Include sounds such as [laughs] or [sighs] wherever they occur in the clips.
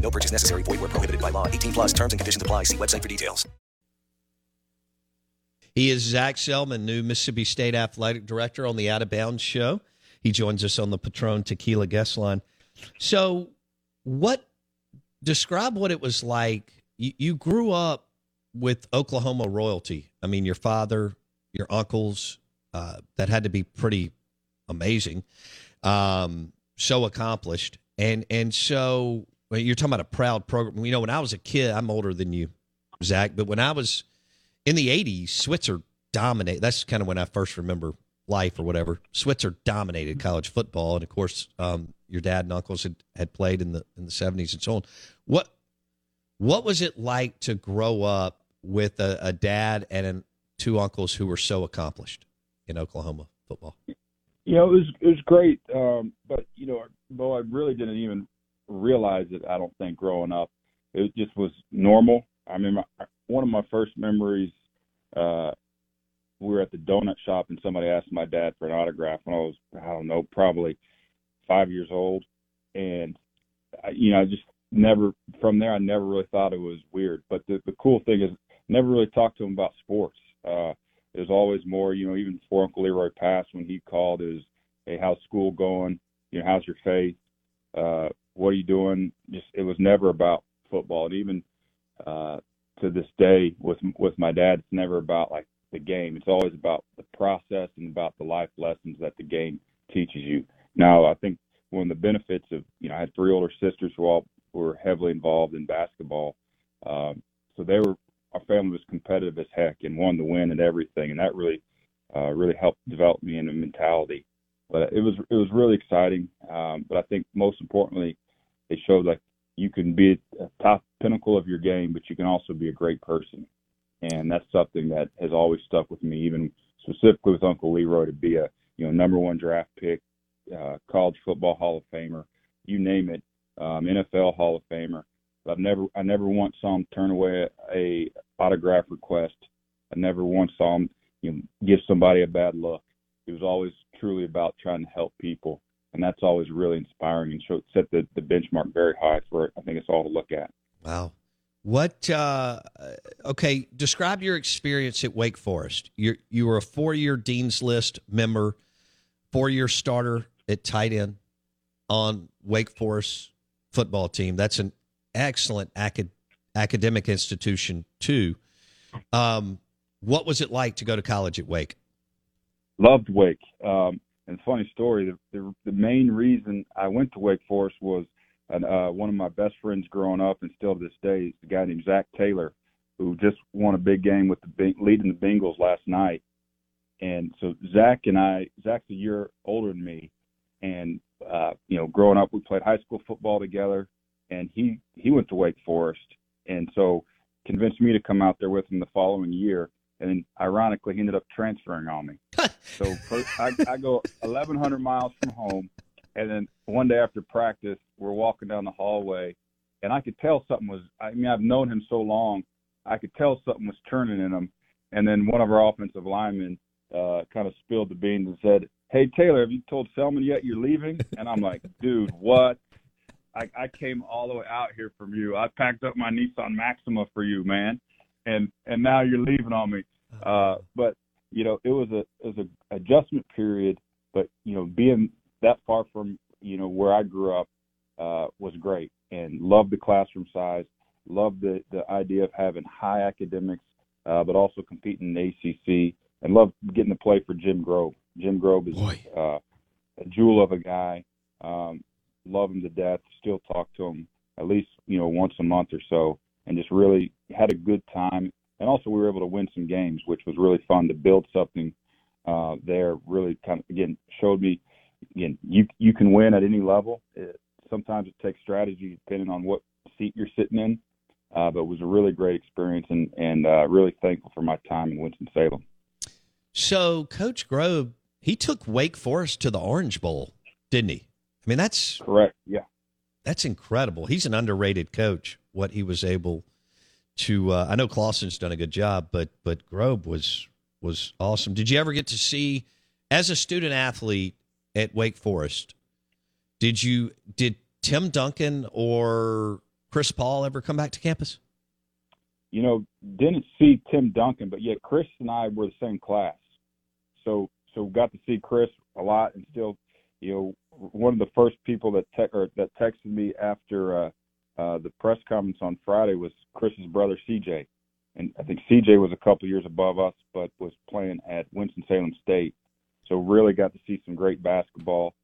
No purchase necessary. Void where prohibited by law. 18 plus terms and conditions apply. See website for details. He is Zac Selmon, new Mississippi State Athletic Director on the Out of Bounds show. He joins us on the Patron Tequila guest line. So, what describe what it was like? You, you grew up with Oklahoma royalty. I mean, your father, your uncles, uh, that had to be pretty amazing, um, so accomplished, and and so well, you're talking about a proud program. You know, when I was a kid, I'm older than you, Zach, but when I was in the 80s, Switzer dominated. That's kind of when I first remember life or whatever. Switzer dominated college football, and of course, um, your dad and uncles had, had played in the in the 70s and so on. What what was it like to grow up with a, a dad and an, two uncles who were so accomplished in Oklahoma football? You know, it was it was great, um, but you know, Bo, I really didn't even it. I don't think growing up, it just was normal. I remember one of my first memories. Uh, we were at the donut shop and somebody asked my dad for an autograph when I was I don't know probably five years old, and I, you know I just never from there I never really thought it was weird. But the the cool thing is never really talked to him about sports. Uh, there's always more, you know, even before Uncle Lee Roy passed, when he called, is, hey, how's school going? You know, how's your faith? Uh, what are you doing? Just it was never about football, and even uh, to this day with with my dad, it's never about like the game. It's always about the process and about the life lessons that the game teaches you. Now, I think one of the benefits of you know I had three older sisters who all were heavily involved in basketball, um, so they were our family was competitive as heck and wanted to win and everything, and that really uh, really helped develop me in a mentality. But it was it was really exciting. Um, but I think most importantly, it showed like you can be at the top pinnacle of your game, but you can also be a great person, and that's something that has always stuck with me, even specifically with Uncle Lee Roy to be a you know number one draft pick, uh, college football Hall of Famer, you name it, um, NFL Hall of Famer. I've never I never once saw him turn away a, a autograph request. I never once saw him you know, give somebody a bad look. It was always truly about trying to help people, and that's always really inspiring and show, set the, the benchmark very high for I think it's all to look at. Wow. What? Uh, okay, describe your experience at Wake Forest. You you were a four year Dean's List member, four year starter at tight end on Wake Forest football team. That's an excellent acad- academic institution too. Um, what was it like to go to college at Wake? Loved Wake. Um, and funny story, the, the the main reason I went to Wake Forest was and uh, one of my best friends growing up and still to this day is a guy named Zac Taylor, who just won a big game with the leading the Bengals last night. And so Zach and I, Zach's a year older than me, and uh, you know, growing up we played high school football together, and he he went to Wake Forest, and so convinced me to come out there with him the following year. And then, ironically, he ended up transferring on me. [laughs] so I, I go 1,100 miles from home, and then one day after practice, we're walking down the hallway, and I could tell something was. I mean, I've known him so long. I could tell something was turning in him. And then one of our offensive linemen uh, kind of spilled the beans and said, "Hey Taylor, have you told Selmon yet you're leaving?" And I'm like, "Dude, what? I, I came all the way out here from you. I packed up my Nissan Maxima for you, man, and and now you're leaving on me." Uh, but you know, it was a it was a adjustment period. But you know, being that far from you know where I grew up uh, was great, and loved the classroom size. Loved the the idea of having high academics, uh, but also competing in the ACC, and loved getting to play for Jim Grobe. Jim Grobe is uh, a jewel of a guy. Um, love him to death. Still talk to him at least you know once a month or so, and just really had a good time. And also we were able to win some games, which was really fun to build something uh, there. Really kind of again showed me again you you can win at any level. It, sometimes it takes strategy depending on what seat you're sitting in. Uh, but it was a really great experience and and uh, really thankful for my time in Winston Salem. So Coach Grobe, he took Wake Forest to the Orange Bowl, didn't he? I mean, that's correct. Yeah, that's incredible. He's an underrated coach. What he was able to, uh, I know Clawson's done a good job, but but Grobe was was awesome. Did you ever get to see, as a student athlete at Wake Forest? Did you did Tim Duncan or Chris Paul ever come back to campus? You know, didn't see Tim Duncan, but yet Chris and I were the same class, so so got to see Chris a lot, and still, you know, one of the first people that te- or that texted me after uh, uh, the press conference on Friday was Chris's brother CJ, and I think CJ was a couple years above us, but was playing at Winston Salem State, so really got to see some great basketball.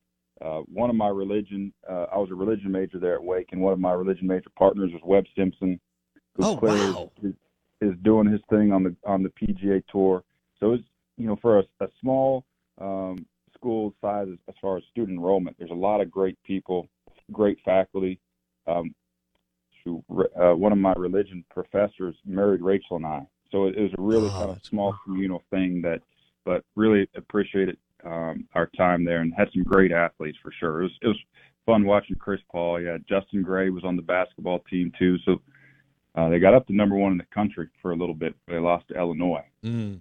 Uh, one of my religion, uh, I was a religion major there at Wake, and one of my religion major partners was Webb Simpson, who oh, clearly wow. is, is doing his thing on the on the PGA tour. So it's you know for a, a small um, school size as, as far as student enrollment, there's a lot of great people, great faculty. Um, uh, one of my religion professors married Rachel and I, so it, it was a really Oh, kind of small communal thing that, but really appreciated um, our time there and had some great athletes for sure. It was it was fun watching Chris Paul. Yeah, Justin Gray was on the basketball team too. So uh, they got up to number one in the country for a little bit. But they lost to Illinois. Mm.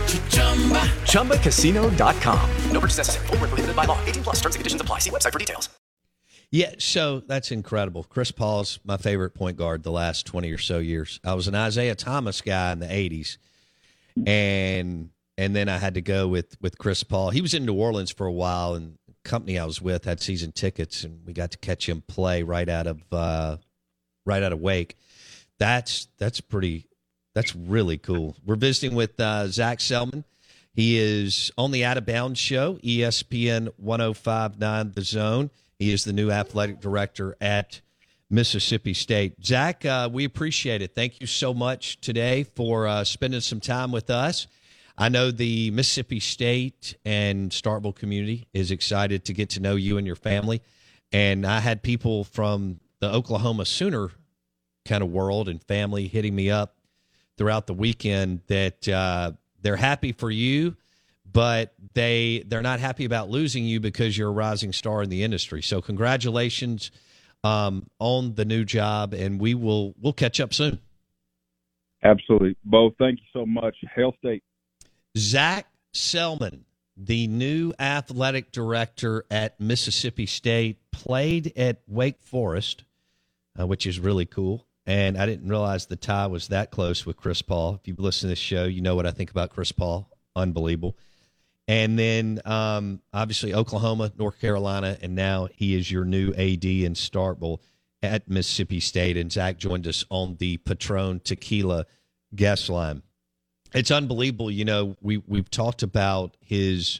ChumbaCasino.com. No purchase necessary. Void where prohibited by law. 18 plus terms and conditions apply. See website for details. Yeah, so that's incredible. Chris Paul's my favorite point guard the last 20 or so years. I was an Isiah Thomas guy in the 80s. And and then I had to go with with Chris Paul. He was in New Orleans for a while and the company I was with had season tickets and we got to catch him play right out of uh right out of Wake. That's that's pretty that's really cool. We're visiting with uh, Zac Selmon. He is on the Out of Bounds show, ESPN 1059 The Zone. He is the new athletic director at Mississippi State. Zach, uh, we appreciate it. Thank you so much today for uh, spending some time with us. I know the Mississippi State and Starkville community is excited to get to know you and your family. And I had people from the Oklahoma Sooner kind of world and family hitting me up throughout the weekend that uh, they're happy for you, but they they're not happy about losing you because you're a rising star in the industry. So congratulations um, on the new job, and we will we'll catch up soon. Absolutely, Bo. Thank you so much. Hail State. Zac Selmon, the new athletic director at Mississippi State, played at Wake Forest, uh, which is really cool. And I didn't realize the tie was that close with Chris Paul. If you've listened to this show, you know what I think about Chris Paul. Unbelievable. And then um, obviously Oklahoma, North Carolina, and now he is your new AD in Starkville at Mississippi State. And Zach joined us on the Patron Tequila guest line. It's unbelievable. You know, we we've talked about his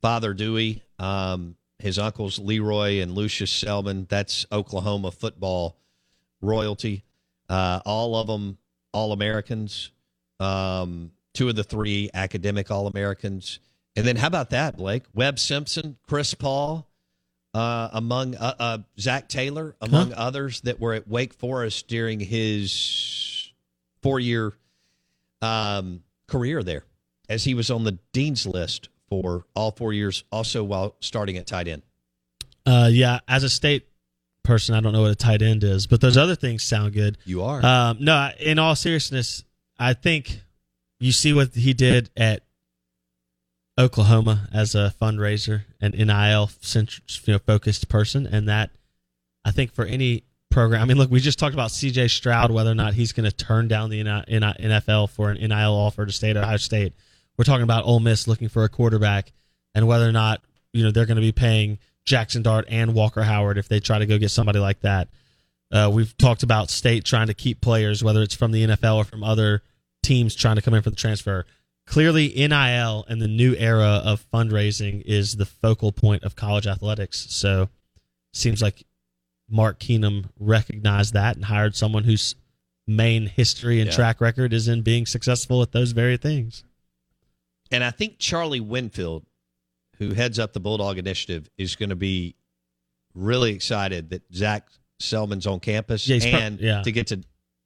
father Dewey, um, his uncles Lee Roy and Lucius Selmon. That's Oklahoma football royalty. Uh, all of them All Americans. Um, two of the three academic All Americans. And then how about that, Blake? Webb Simpson, Chris Paul, uh, among uh, uh, Zac Taylor, among huh? others that were at Wake Forest during his four-year um, career there, as he was on the dean's list for all four years, also while starting at tight end. Uh, yeah, as a state person, I don't know what a tight end is, but those other things sound good. You are. Um, no, in all seriousness, I think you see what he did at Oklahoma as a fundraiser and NIL you know, focused person, and that I think for any program. I mean, look, we just talked about C.J. Stroud, whether or not he's going to turn down the NFL for an NIL offer to stay at Ohio State. We're talking about Ole Miss looking for a quarterback, and whether or not you know they're going to be paying Jackson Dart and Walker Howard if they try to go get somebody like that. Uh, we've talked about State trying to keep players, whether it's from the NFL or from other teams trying to come in for the transfer clearly NIL and the new era of fundraising is the focal point of college athletics. So seems like Mark Keenum recognized that and hired someone whose main history and yeah. track record is in being successful at those very things. And I think Charlie Winfield, who heads up the Bulldog Initiative, is going to be really excited that Zac Selmon's on campus yeah, and pro- yeah. to get to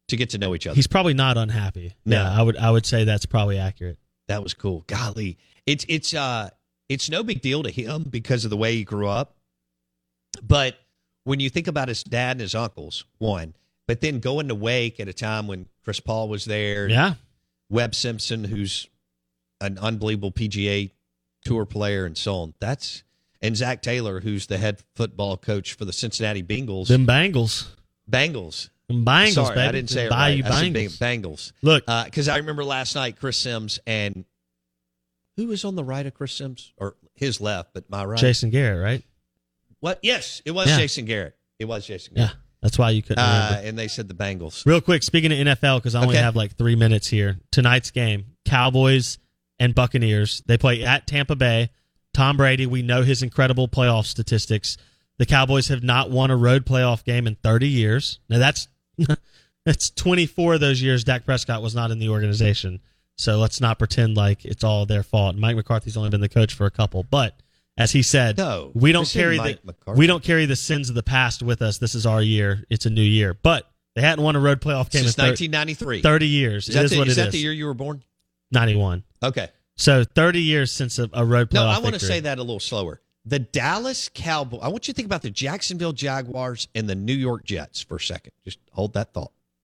to get to know each other. He's probably not unhappy. No. Yeah, I would I would say that's probably accurate. That was cool. Golly, it's it's uh it's no big deal to him because of the way he grew up. But when you think about his dad and his uncles, one, but then going to Wake at a time when Chris Paul was there, yeah, Webb Simpson, who's an unbelievable PGA Tour player, and so on. That's and Zac Taylor, who's the head football coach for the Cincinnati Bengals. Them Bengals. Bengals. Bengals. Sorry, baby. I didn't say it Bayou right. Bangles. Bangles. Look, because uh, I remember last night Chris Sims and who was on the right of Chris Sims or his left, but my right. Jason Garrett, right? What? Yes, it was yeah. Jason Garrett. It was Jason. Garrett. Yeah, that's why you couldn't. Uh, and they said the Bengals. Real quick, speaking of NFL, because I only okay. have like three minutes here. Tonight's game: Cowboys and Buccaneers. They play at Tampa Bay. Tom Brady, we know his incredible playoff statistics. The Cowboys have not won a road playoff game in 30 years. Now that's [laughs] It's 24 of those years Dak Prescott was not in the organization. So let's not pretend like it's all their fault. Mike McCarthy's only been the coach for a couple, but as he said, no, we don't carry the McCarthy. we don't carry the sins of the past with us. This is our year. It's a new year. But they hadn't won a road playoff game since in 1993. 30 years. Is that, the, is is that the year you were born? 91. Okay. So 30 years since a, a road playoff. No, I want to say that a little slower. The Dallas Cowboys. I want you to think about the Jacksonville Jaguars and the New York Jets for a second. Just hold that thought.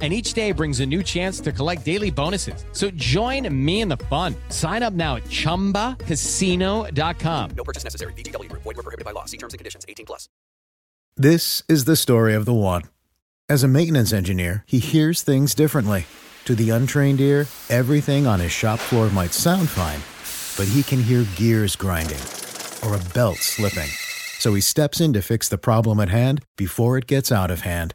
and each day brings a new chance to collect daily bonuses. So join me in the fun. Sign up now at ChumbaCasino.com. No purchase necessary. VGW. Void were prohibited by law. See terms and conditions. 18 plus. This is the story of the one. As a maintenance engineer, he hears things differently. To the untrained ear, everything on his shop floor might sound fine, but he can hear gears grinding or a belt slipping. So he steps in to fix the problem at hand before it gets out of hand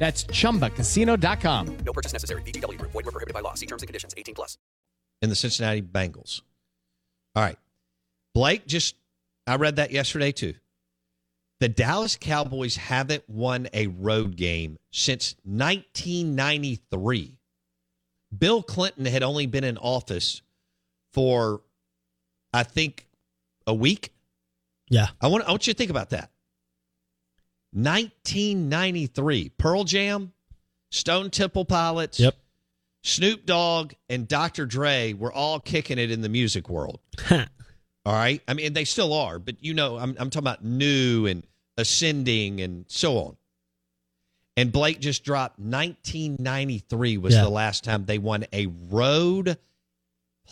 That's ChumbaCasino.com. No purchase necessary. VGW. Void were prohibited by law. See terms and conditions. 18 plus. In the Cincinnati Bengals. All right. Blake just, I read that yesterday too. The Dallas Cowboys haven't won a road game since 1993. Bill Clinton had only been in office for, I think, a week. Yeah. I want, I want you to think about that. 1993, Pearl Jam, Stone Temple Pilots, Yep. Snoop Dogg, and Dr. Dre were all kicking it in the music world. all right. I mean, they still are, but you know, I'm, I'm talking about new and ascending and so on. And Blake just dropped 1993 was Yeah. the last time they won a road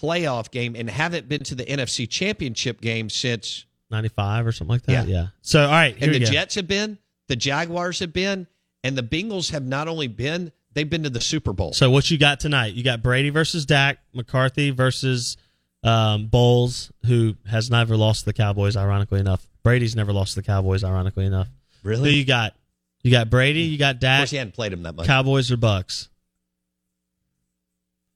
playoff game and haven't been to the NFC Championship game since. 95 or something like that. Yeah. Yeah. So, all right. Here And the. Jets have been, the Jaguars have been, and the Bengals have not only been, they've been to the Super Bowl. So, what you got tonight? You got Brady versus Dak, McCarthy versus um, Bowles, who has never lost to the Cowboys, ironically enough. Brady's never lost to the Cowboys, ironically enough. Really? Who you got? You got Brady, you got of Dak, course, he hadn't played him that much. Cowboys or Bucks?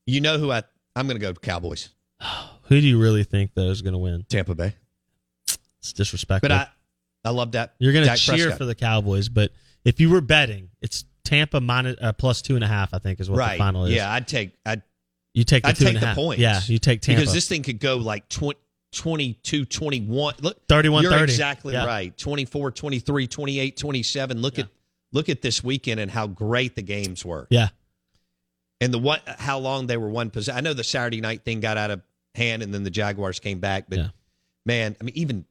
you know who I, I'm going to go Cowboys, [sighs] Who do you really think, though, is going to win? Tampa Bay. It's disrespectful. But I, I love that. You're going to cheer Prescott. for the Cowboys, but if you were betting, it's Tampa minus uh, plus two and a half. I think is what right. the final is. Yeah, I'd take, I'd, you take the I'd two take and a half. points. Yeah, you take Tampa because this thing could go like 20, 22, 21. Look, 31, You're 30. exactly Yeah. right. 24, 23, 28, 27. Look at look at this weekend and how great the games were. Yeah, And the what how long they were one possession. I know the Saturday night thing got out of hand and then the Jaguars came back, but Yeah. man, I mean even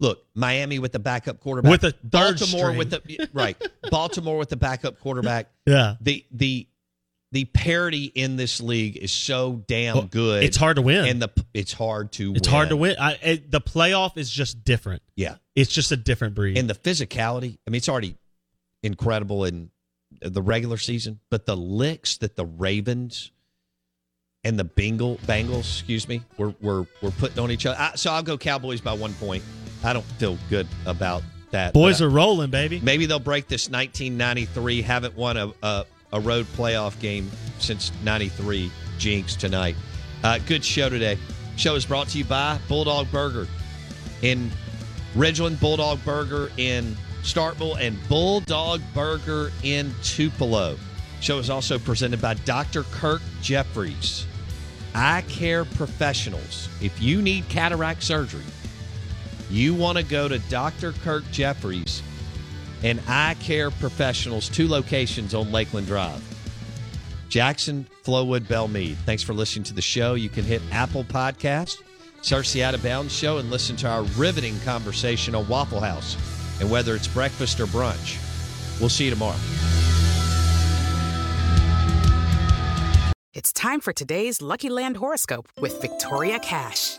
look, Miami with the backup quarterback. With a third Baltimore string. with the right. [laughs] Baltimore with the backup quarterback. yeah. The the the parity in this league is so damn Well, good. it's hard to win. and the it's hard to It's hard to win. I, it, the playoff is just different. Yeah, It's just a different breed. and the physicality. I mean, it's already incredible in the regular season, but the licks that the Ravens and the Bengal Bengals, excuse me, were were were putting on each other. I, so I'll go Cowboys by one point. I don't feel good about that. Boys are rolling, baby. maybe they'll break this 1993. Haven't won a a, a road playoff game since '93. Jinx tonight. Uh, good show today. Show is brought to you by Bulldog Burger in Ridgeland, Bulldog Burger in Starkville, and Bulldog Burger in Tupelo. Show is also presented by Dr. Kirk Jeffries, Eye Care Professionals. If you need cataract surgery, you want to go to Dr. Kirk Jeffries and Eye Care Professionals, two locations on Lakeland Drive. Jackson, Flowwood, Belmead. Thanks for listening to the show. You can hit Apple Podcast, search the Out of Bounds Show, and listen to our riveting conversation on Waffle House. And whether it's breakfast or brunch, we'll see you tomorrow. It's time for today's Lucky Land horoscope with Victoria Cash.